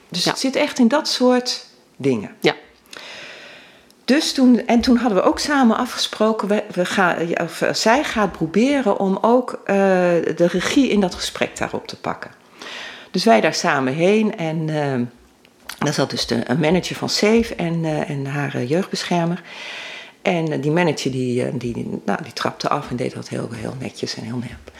Dus Ja. het zit echt in dat soort dingen. Ja. Dus toen, en toen hadden we ook samen afgesproken, we, we gaan, ja, of, eh, zij gaat proberen om ook eh, de regie in dat gesprek daarop te pakken. Dus wij daar samen heen en eh daar zat dus de, een manager van Safe en, eh, en haar eh, jeugdbeschermer. En eh, die manager die, eh, die, nou, die trapte af en deed dat heel, heel netjes en heel nep.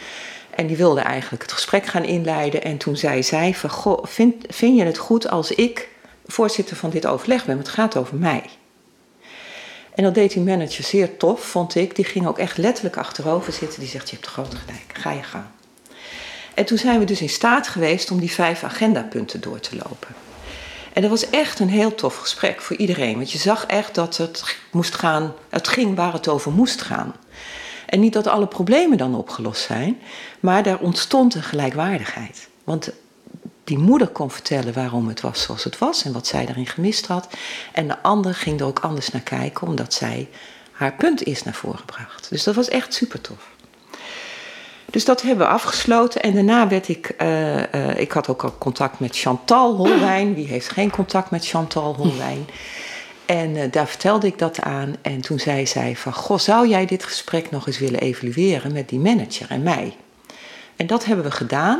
En die wilde eigenlijk het gesprek gaan inleiden. En toen zei zij vind, vind je het goed als ik voorzitter van dit overleg ben? Want het gaat over mij. En dat deed die manager zeer tof, vond ik. Die ging ook echt letterlijk achterover zitten. Die zegt, je hebt groot gelijk, ga je gang. En toen zijn we dus in staat geweest om die vijf agendapunten door te lopen. En dat was echt een heel tof gesprek voor iedereen. Want je zag echt dat het moest gaan, het ging waar het over moest gaan. En niet dat alle problemen dan opgelost zijn, maar daar ontstond een gelijkwaardigheid. Want die moeder kon vertellen waarom het was zoals het was en wat zij daarin gemist had. En de ander ging er ook anders naar kijken, omdat zij haar punt eerst naar voren bracht. Dus dat was echt super tof. Dus dat hebben we afgesloten. En daarna werd ik. eh, eh, ik had ook al contact met Chantal Holwijn. Wie heeft geen contact met Chantal Holwijn? En eh, daar vertelde ik dat aan. En toen zei zij: van, Goh, zou jij dit gesprek nog eens willen evalueren met die manager en mij? En dat hebben we gedaan.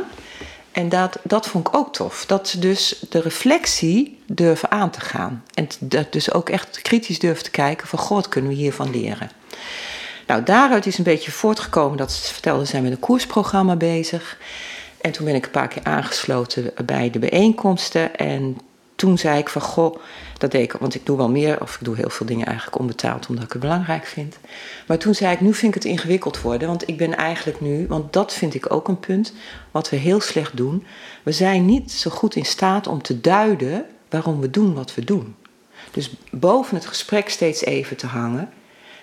En dat, dat vond ik ook tof. Dat ze dus de reflectie durven aan te gaan. En dat dus ook echt kritisch durven te kijken van... God, kunnen we hiervan leren? Nou, daaruit is een beetje voortgekomen dat ze vertelde... zijn met een koersprogramma bezig. En toen ben ik een paar keer aangesloten bij de bijeenkomsten. En toen zei ik van, goh, dat deed ik... want ik doe wel meer, of ik doe heel veel dingen eigenlijk onbetaald... omdat ik het belangrijk vind. Maar toen zei ik, nu vind ik het ingewikkeld worden... want ik ben eigenlijk nu, want dat vind ik ook een punt... wat we heel slecht doen. We zijn niet zo goed in staat om te duiden waarom we doen wat we doen. Dus boven het gesprek steeds even te hangen...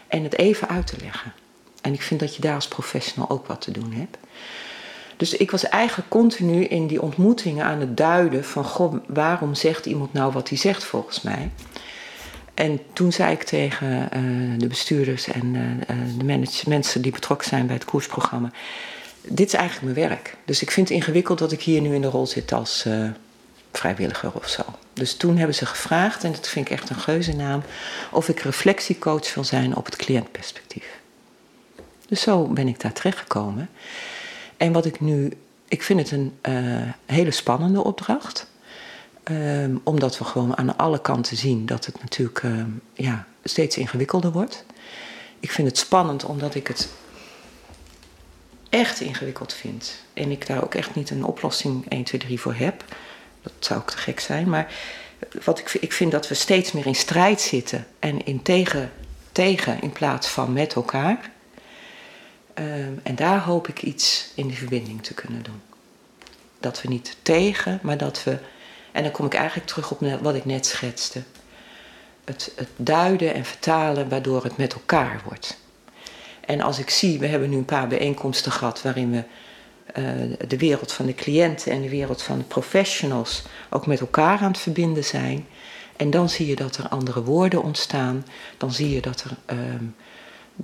en het even uit te leggen. En ik vind dat je daar als professional ook wat te doen hebt. Dus ik was eigenlijk continu in die ontmoetingen aan het duiden van... Goh, waarom zegt iemand nou wat hij zegt volgens mij? En toen zei ik tegen eh, de bestuurders en eh, eh, de mensen die betrokken zijn bij het koersprogramma... dit is eigenlijk mijn werk. Dus ik vind het ingewikkeld dat ik hier nu in de rol zit als vrijwilliger of zo. Dus toen hebben ze gevraagd, en dat vind ik echt een geuzennaam... of ik reflectiecoach wil zijn op het cliëntperspectief. Dus zo ben ik daar terechtgekomen. En wat ik nu... Ik vind het een eh, hele spannende opdracht... Ehm, omdat we gewoon aan alle kanten zien dat het natuurlijk ehm, ja, steeds ingewikkelder wordt. Ik vind het spannend omdat ik het echt ingewikkeld vind. En ik daar ook echt niet een oplossing 1, 2, 3 voor heb. Dat zou ook te gek zijn. Maar wat ik, ik vind dat we steeds meer in strijd zitten en in tegen, tegen in plaats van met elkaar. Ehm, en daar hoop ik iets in die verbinding te kunnen doen. Dat we niet tegen, maar dat we en dan kom ik eigenlijk terug op wat ik net schetste. Het, het duiden en vertalen waardoor het met elkaar wordt. En als ik zie, we hebben nu een paar bijeenkomsten gehad waarin we eh, de wereld van de cliënten en de wereld van de professionals ook met elkaar aan het verbinden zijn. En dan zie je dat er andere woorden ontstaan. Dan zie je dat, er, ehm,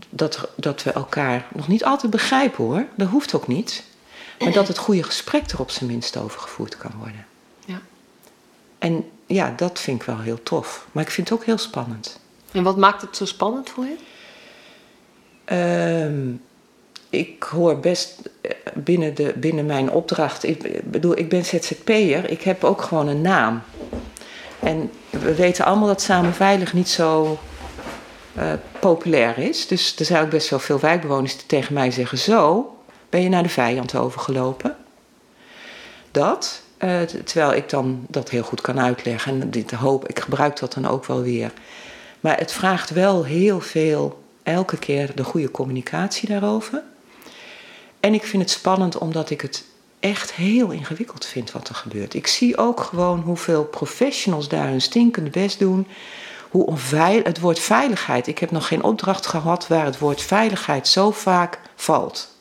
dat, dat we elkaar nog niet altijd begrijpen hoor. Dat hoeft ook niet. Maar dat het goede gesprek er op zijn minst over gevoerd kan worden. Ja. En ja, dat vind ik wel heel tof. Maar ik vind het ook heel spannend. En wat maakt het zo spannend voor je? Ehm, ik hoor best eh, binnen, de, binnen mijn opdracht. Ik bedoel, ik ben ZZP'er. Ik heb ook gewoon een naam. En we weten allemaal dat Samen Veilig niet zo populair is. Dus er zijn ook best wel veel wijkbewoners die tegen mij zeggen: Zo, ben je naar de vijand overgelopen? Dat. Eh, terwijl ik dan dat heel goed kan uitleggen. En dit hoop, ik gebruik dat dan ook wel weer. Maar het vraagt wel heel veel, elke keer de goede communicatie daarover. En ik vind het spannend omdat ik het echt heel ingewikkeld vind wat er gebeurt. Ik zie ook gewoon hoeveel professionals daar hun stinkende best doen. Hoe onveilig, het woord veiligheid. Ik heb nog geen opdracht gehad waar het woord veiligheid zo vaak valt.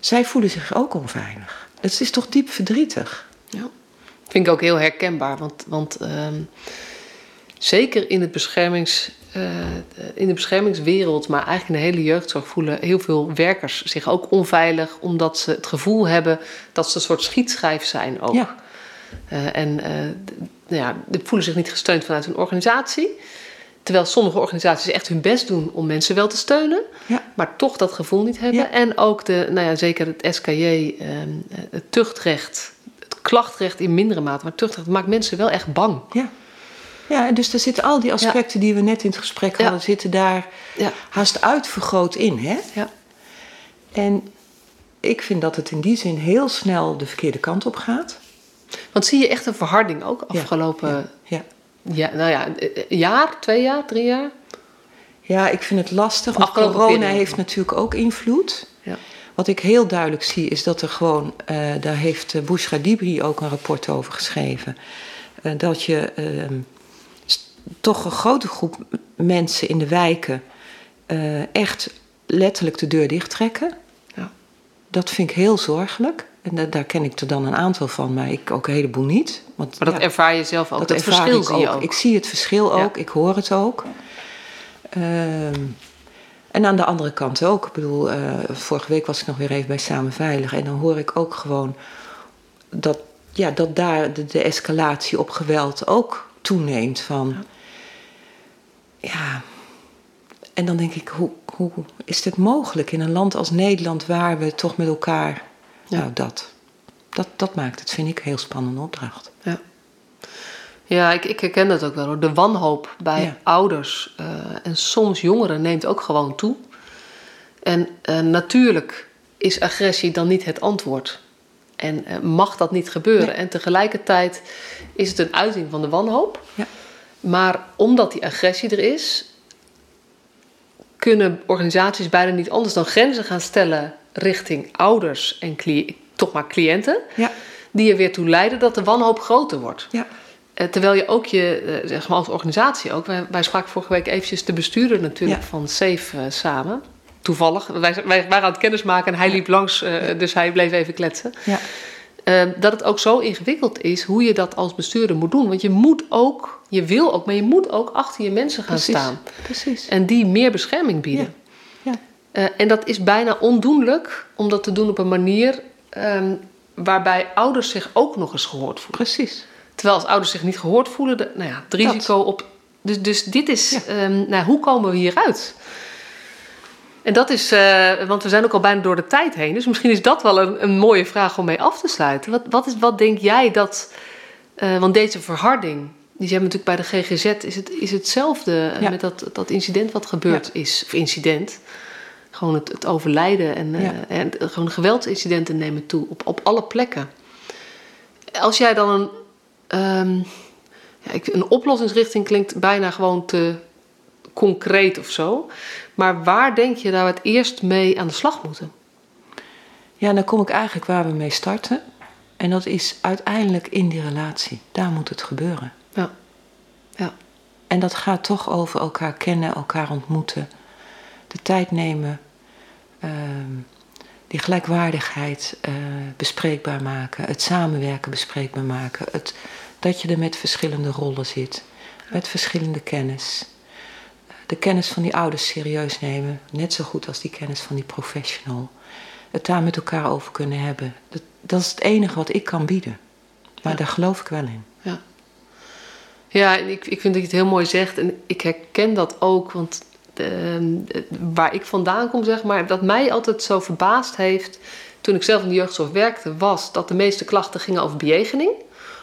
Zij voelen zich ook onveilig. Het is toch diep verdrietig. Ja, vind ik ook heel herkenbaar. Want, want ehm, zeker in, het beschermings, uh, in de beschermingswereld, maar eigenlijk in de hele jeugdzorg, voelen heel veel werkers zich ook onveilig. Omdat ze het gevoel hebben dat ze een soort schietschijf zijn ook. Ja. Uh, en uh, nou ja, voelen zich niet gesteund vanuit hun organisatie. Terwijl sommige organisaties echt hun best doen om mensen wel te steunen, ja. maar toch dat gevoel niet hebben. Ja. En ook de, nou ja, zeker het SKJ, eh, het tuchtrecht, het klachtrecht in mindere mate, maar het tuchtrecht maakt mensen wel echt bang. Ja. Ja, en dus er zitten al die aspecten die we net in het gesprek hadden, zitten daar haast uitvergroot in. Hè? Ja. En ik vind dat het in die zin heel snel de verkeerde kant op gaat. Want zie je echt een verharding ook afgelopen ja. Ja, nou ja, een jaar, twee jaar, drie jaar? Ja, ik vind het lastig. Want corona heeft natuurlijk ook invloed. Ja. Wat ik heel duidelijk zie is dat er gewoon, uh, daar heeft uh, Bushra Dibri ook een rapport over geschreven. Uh, dat je uh, toch een grote groep mensen in de wijken echt letterlijk de deur dichttrekken. Ja. Dat vind ik heel zorgelijk. En daar ken ik er dan een aantal van, maar ik ook een heleboel niet. Want, maar dat ervaar je zelf ook? Dat, dat verschil zie je ook. Ik zie het verschil ook, ik hoor het ook. Ehm, en aan de andere kant ook. Ik bedoel, uh, vorige week was ik nog weer even bij Samen Veilig. En dan hoor ik ook gewoon dat, ja, dat daar de, de escalatie op geweld ook toeneemt. Van, ja. ja. En dan denk ik, hoe, hoe is dit mogelijk in een land als Nederland waar we toch met elkaar. Nou, dat. dat. Dat maakt het, vind ik, een heel spannende opdracht. Ja, ja ik, ik herken dat ook wel hoor. De wanhoop bij ouders uh, en soms jongeren neemt ook gewoon toe. En uh, natuurlijk is agressie dan niet het antwoord. En uh, mag dat niet gebeuren. Nee. En tegelijkertijd is het een uiting van de wanhoop. Ja. Maar omdat die agressie er is, kunnen organisaties bijna niet anders dan grenzen gaan stellen richting ouders en toch maar cliënten, ja. die er weer toe leiden dat de wanhoop groter wordt. Ja. Uh, terwijl je ook je, uh, zeg maar als organisatie ook, wij, wij, spraken vorige week eventjes de bestuurder natuurlijk ja. van SAFE uh, samen. Toevallig, wij, wij, waren aan het kennismaken en hij liep langs, dus hij bleef even kletsen. dat het ook zo ingewikkeld is hoe je dat als bestuurder moet doen. Want je moet ook, je wil ook, maar je moet ook achter je mensen gaan Precies. staan. Precies. En die meer bescherming bieden. Uh, en dat is bijna ondoenlijk om dat te doen op een manier um, waarbij ouders zich ook nog eens gehoord voelen. Precies. Terwijl als ouders zich niet gehoord voelen, de, nou ja, het risico dat. op. Dus, dus dit is, ja. um, nou, hoe komen we hieruit? En dat is, uh, want we zijn ook al bijna door de tijd heen. Dus misschien is dat wel een, een mooie vraag om mee af te sluiten. Wat, wat, is, wat denk jij dat. Uh, want deze verharding, die zijn natuurlijk bij de GGZ, is, het, is hetzelfde ja. met dat, dat incident wat gebeurd ja. is. Of incident gewoon het, het overlijden en, ja. en gewoon geweldsincidenten nemen toe op, op alle plekken. Als jij dan een, um, ja, een oplossingsrichting klinkt bijna gewoon te concreet of zo. Maar waar denk je dat we het eerst mee aan de slag moeten? Ja, dan kom ik eigenlijk waar we mee starten. En dat is uiteindelijk in die relatie. Daar moet het gebeuren. Ja. ja. En dat gaat toch over elkaar kennen, elkaar ontmoeten de tijd nemen, uh, die gelijkwaardigheid uh, bespreekbaar maken, het samenwerken bespreekbaar maken, het, dat je er met verschillende rollen zit, met verschillende kennis. De kennis van die ouders serieus nemen, net zo goed als die kennis van die professional. Het daar met elkaar over kunnen hebben. Dat, dat is het enige wat ik kan bieden. Maar ja. daar geloof ik wel in. Ja, ja ik, ik vind dat je het heel mooi zegt. En ik herken dat ook, want uh, waar ik vandaan kom, zeg maar, dat mij altijd zo verbaasd heeft toen ik zelf in de jeugdzorg werkte, was dat de meeste klachten gingen over bejegening.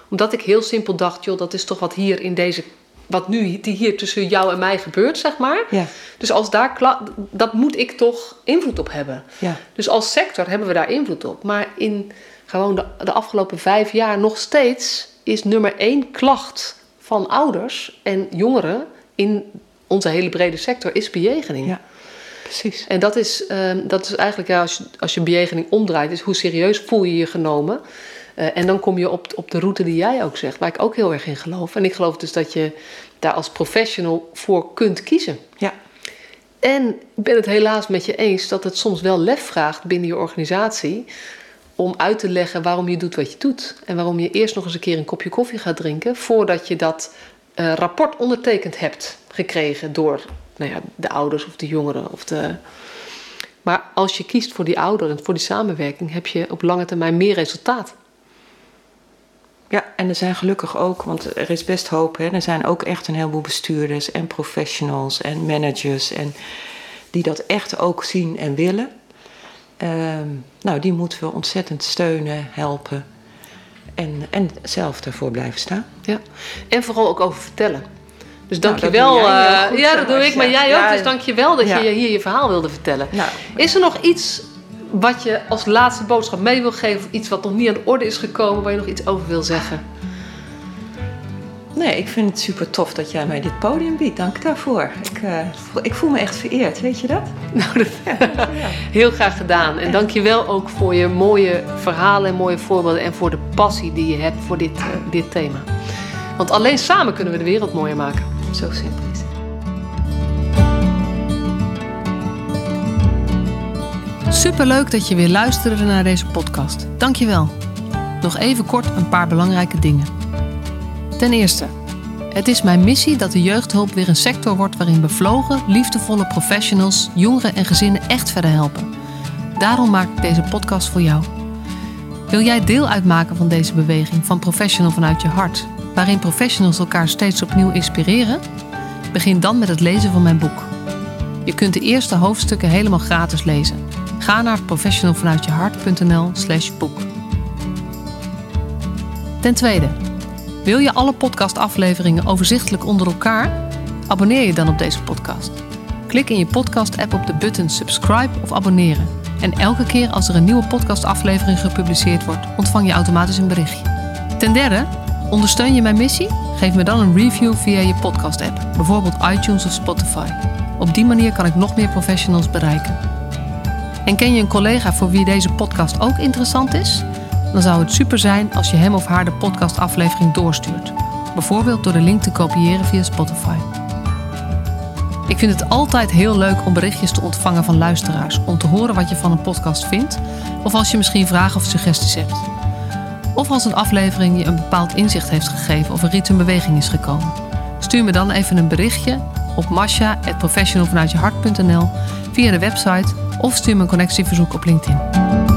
Omdat ik heel simpel dacht, joh, dat is toch wat hier in deze, wat nu die hier tussen jou en mij gebeurt, zeg maar. Ja. Dus als daar, dat moet ik toch invloed op hebben. Ja. Dus als sector hebben we daar invloed op. Maar in gewoon de, de afgelopen vijf jaar nog steeds is nummer één klacht van ouders en jongeren in onze hele brede sector is bejegening. Ja, precies. En dat is, ehm, dat is eigenlijk, ja, als, je, als je bejegening omdraait, is hoe serieus voel je je genomen. Uh, en dan kom je op, op de route die jij ook zegt, waar ik ook heel erg in geloof. En ik geloof dus dat je daar als professional voor kunt kiezen. Ja. En ik ben het helaas met je eens dat het soms wel lef vraagt binnen je organisatie om uit te leggen waarom je doet wat je doet. En waarom je eerst nog eens een keer een kopje koffie gaat drinken voordat je dat uh, rapport ondertekend hebt gekregen door nou ja, de ouders of de jongeren. Of de... Maar als je kiest voor die ouderen, voor die samenwerking, heb je op lange termijn meer resultaat. Ja, en er zijn gelukkig ook, want er is best hoop. Hè? Er zijn ook echt een heleboel bestuurders en professionals en managers en die dat echt ook zien en willen. Ehm, nou, die moeten we ontzettend steunen, helpen en, en zelf ervoor blijven staan. Ja, en vooral ook over vertellen. Dus dank je wel. ja, dat doe ik, maar jij ook. Dus dank je wel dat je hier je verhaal wilde vertellen. Nou, is er nog iets wat je als laatste boodschap mee wil geven? Of iets wat nog niet aan de orde is gekomen, waar je nog iets over wil zeggen? Nee, ik vind het super tof dat jij mij dit podium biedt. Dank daarvoor. Ik, uh, ik voel me echt vereerd, weet je dat? Nou, dat ja. heel graag gedaan. En dank je wel ook voor je mooie verhalen en mooie voorbeelden. En voor de passie die je hebt voor dit, uh, dit thema. Want alleen samen kunnen we de wereld mooier maken. Zo simpel is het. Superleuk dat je weer luisterde naar deze podcast. Dank je wel. Nog even kort een paar belangrijke dingen. Ten eerste, het is mijn missie dat de jeugdhulp weer een sector wordt waarin bevlogen, liefdevolle professionals jongeren en gezinnen echt verder helpen. Daarom maak ik deze podcast voor jou. Wil jij deel uitmaken van deze beweging van Professional vanuit je hart, waarin professionals elkaar steeds opnieuw inspireren? Begin dan met het lezen van mijn boek. Je kunt de eerste hoofdstukken helemaal gratis lezen. Ga naar professionalvanuitjehart.nl/slash boek. Ten tweede, wil je alle podcastafleveringen overzichtelijk onder elkaar? Abonneer je dan op deze podcast. Klik in je podcast-app op de button subscribe of abonneren. En elke keer als er een nieuwe podcastaflevering gepubliceerd wordt, ontvang je automatisch een berichtje. Ten derde, ondersteun je mijn missie? Geef me dan een review via je podcast-app, bijvoorbeeld iTunes of Spotify. Op die manier kan ik nog meer professionals bereiken. En ken je een collega voor wie deze podcast ook interessant is? Dan zou het super zijn als je hem of haar de podcastaflevering doorstuurt. Bijvoorbeeld door de link te kopiëren via Spotify. Ik vind het altijd heel leuk om berichtjes te ontvangen van luisteraars om te horen wat je van een podcast vindt, of als je misschien vragen of suggesties hebt. Of als een aflevering je een bepaald inzicht heeft gegeven of er iets in beweging is gekomen. Stuur me dan even een berichtje op masha.professionalvanuitjehart.nl via de website of stuur me een connectieverzoek op LinkedIn.